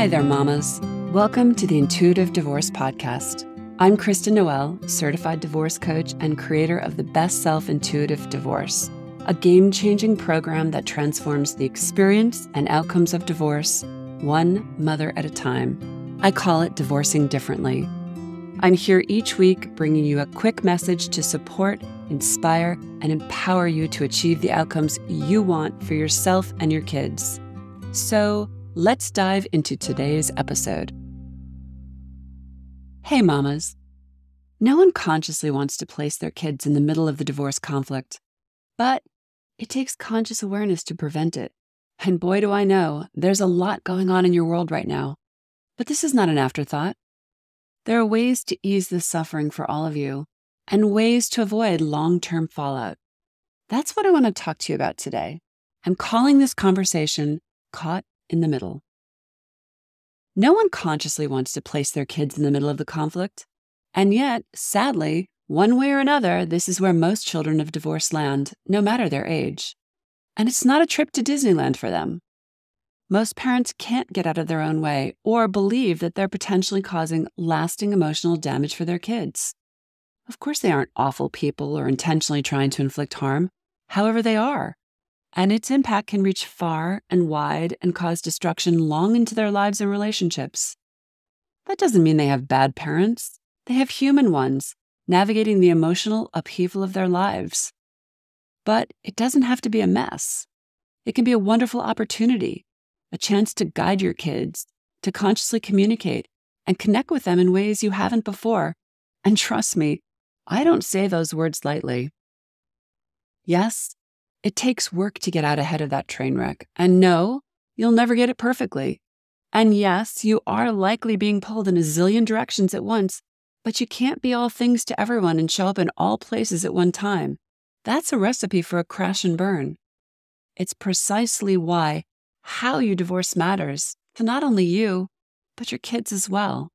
Hi there, mamas. Welcome to the Intuitive Divorce Podcast. I'm Kristen Noel, certified divorce coach and creator of the Best Self Intuitive Divorce, a game changing program that transforms the experience and outcomes of divorce one mother at a time. I call it Divorcing Differently. I'm here each week bringing you a quick message to support, inspire, and empower you to achieve the outcomes you want for yourself and your kids. So, let's dive into today's episode. Hey, mamas. No one consciously wants to place their kids in the middle of the divorce conflict, but it takes conscious awareness to prevent it. And boy, do I know, there's a lot going on in your world right now. But this is not an afterthought. There are ways to ease the suffering for all of you and ways to avoid long term fallout. That's what I want to talk to you about today. I'm calling this conversation Caught in the Middle. No one consciously wants to place their kids in the middle of the conflict. And yet, sadly, one way or another, this is where most children of divorce land, no matter their age. And it's not a trip to Disneyland for them. Most parents can't get out of their own way or believe that they're potentially causing lasting emotional damage for their kids. Of course, they aren't awful people or intentionally trying to inflict harm. However, they are. And its impact can reach far and wide and cause destruction long into their lives and relationships. That doesn't mean they have bad parents, they have human ones, navigating the emotional upheaval of their lives. But it doesn't have to be a mess. It can be a wonderful opportunity a chance to guide your kids, to consciously communicate and connect with them in ways you haven't before. And trust me, I don't say those words lightly. Yes, it takes work to get out ahead of that train wreck. And no, you'll never get it perfectly. And yes, you are likely being pulled in a zillion directions at once, but you can't be all things to everyone and show up in all places at one time. That's a recipe for a crash and burn. It's precisely why how you divorce matters to not only you, but your kids as well.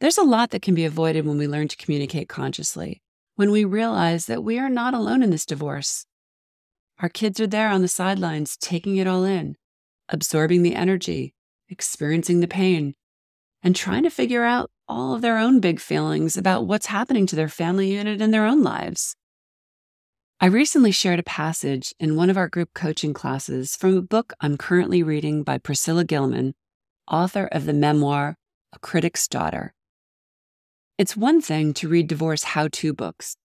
There's a lot that can be avoided when we learn to communicate consciously, when we realize that we are not alone in this divorce. Our kids are there on the sidelines, taking it all in, absorbing the energy, experiencing the pain, and trying to figure out all of their own big feelings about what's happening to their family unit and their own lives. I recently shared a passage in one of our group coaching classes from a book I'm currently reading by Priscilla Gilman, author of the memoir A Critic's Daughter. It's one thing to read divorce how to books,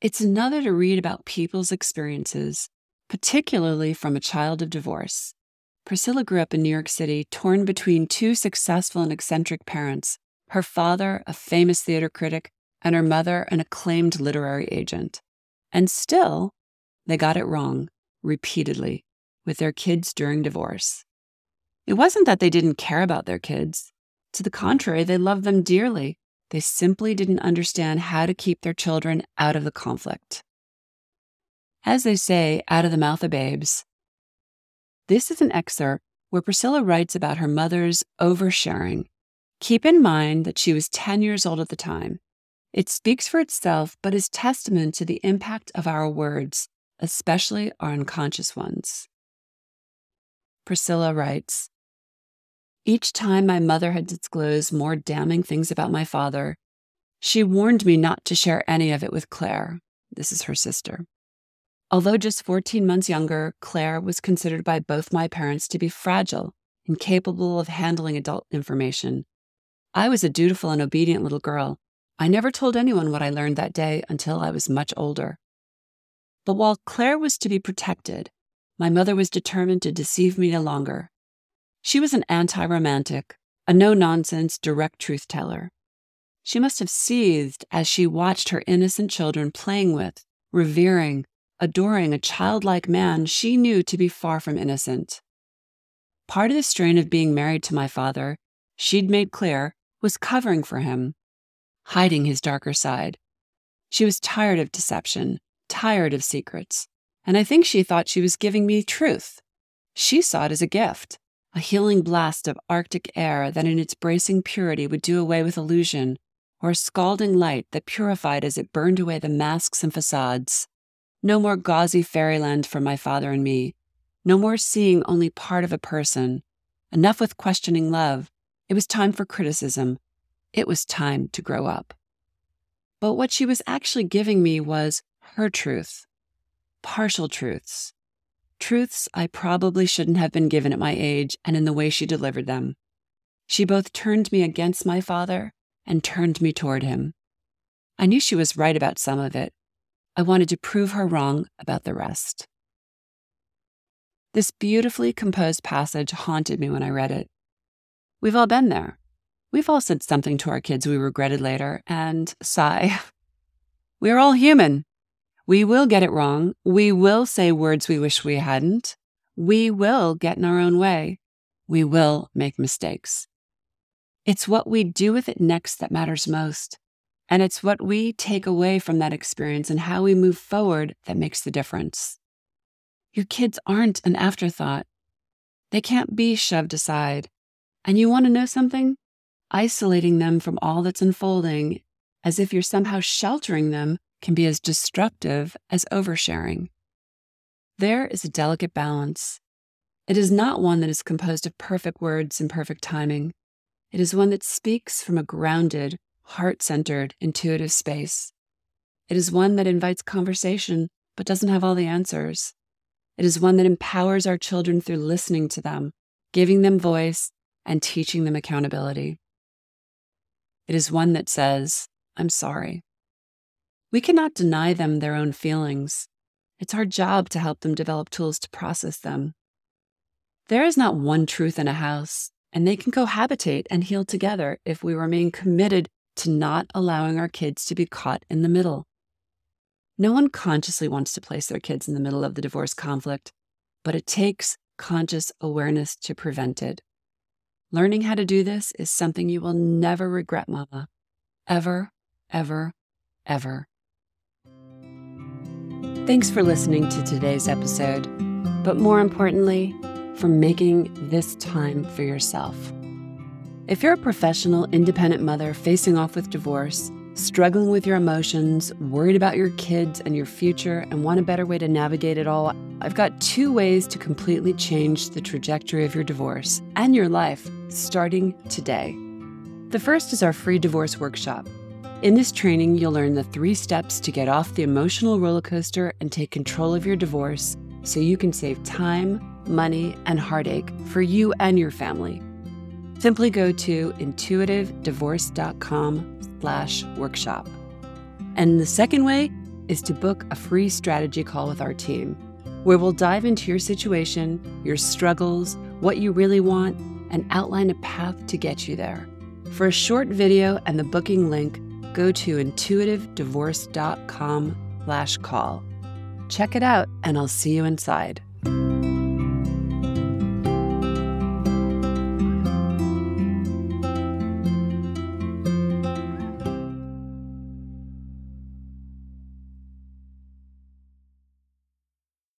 it's another to read about people's experiences, particularly from a child of divorce. Priscilla grew up in New York City, torn between two successful and eccentric parents her father, a famous theater critic, and her mother, an acclaimed literary agent. And still, they got it wrong repeatedly with their kids during divorce. It wasn't that they didn't care about their kids. To the contrary, they loved them dearly. They simply didn't understand how to keep their children out of the conflict. As they say, out of the mouth of babes. This is an excerpt where Priscilla writes about her mother's oversharing. Keep in mind that she was 10 years old at the time it speaks for itself, but is testament to the impact of our words, especially our unconscious ones. Priscilla writes Each time my mother had disclosed more damning things about my father, she warned me not to share any of it with Claire. This is her sister. Although just 14 months younger, Claire was considered by both my parents to be fragile, incapable of handling adult information. I was a dutiful and obedient little girl I never told anyone what I learned that day until I was much older. But while Claire was to be protected, my mother was determined to deceive me no longer. She was an anti romantic, a no nonsense, direct truth teller. She must have seethed as she watched her innocent children playing with, revering, adoring a childlike man she knew to be far from innocent. Part of the strain of being married to my father, she'd made clear, was covering for him, hiding his darker side. She was tired of deception, tired of secrets, and I think she thought she was giving me truth. She saw it as a gift, a healing blast of Arctic air that in its bracing purity would do away with illusion, or a scalding light that purified as it burned away the masks and facades. No more gauzy fairyland for my father and me, no more seeing only part of a person, Enough with questioning love. It was time for criticism. It was time to grow up. But what she was actually giving me was her truth, partial truths, truths I probably shouldn't have been given at my age and in the way she delivered them. She both turned me against my father and turned me toward him. I knew she was right about some of it. I wanted to prove her wrong about the rest. This beautifully composed passage haunted me when I read it. We've all been there. We've all said something to our kids we regretted later, and sigh. We are all human. We will get it wrong. We will say words we wish we hadn't. We will get in our own way. We will make mistakes. It's what we do with it next that matters most. And it's what we take away from that experience and how we move forward that makes the difference. Your kids aren't an afterthought. They can't be shoved aside. And you want to know something? Isolating them from all that's unfolding, as if you're somehow sheltering them, can be as destructive as oversharing. There is a delicate balance. It is not one that is composed of perfect words and perfect timing. It is one that speaks from a grounded, heart centered, intuitive space. It is one that invites conversation but doesn't have all the answers. It is one that empowers our children through listening to them, giving them voice, and teaching them accountability. It is one that says, I'm sorry. We cannot deny them their own feelings. It's our job to help them develop tools to process them. There is not one truth in a house, and they can cohabitate and heal together if we remain committed to not allowing our kids to be caught in the middle. No one consciously wants to place their kids in the middle of the divorce conflict, but it takes conscious awareness to prevent it. Learning how to do this is something you will never regret, Mama. Ever, ever, ever. Thanks for listening to today's episode, but more importantly, for making this time for yourself. If you're a professional, independent mother facing off with divorce, struggling with your emotions, worried about your kids and your future, and want a better way to navigate it all, I've got two ways to completely change the trajectory of your divorce and your life starting today. The first is our free divorce workshop. In this training, you'll learn the three steps to get off the emotional roller coaster and take control of your divorce so you can save time, money, and heartache for you and your family. Simply go to intuitivedivorce.com slash workshop. And the second way is to book a free strategy call with our team, where we'll dive into your situation, your struggles, what you really want, and outline a path to get you there. For a short video and the booking link, go to intuitivedivorce.com slash call. Check it out, and I'll see you inside.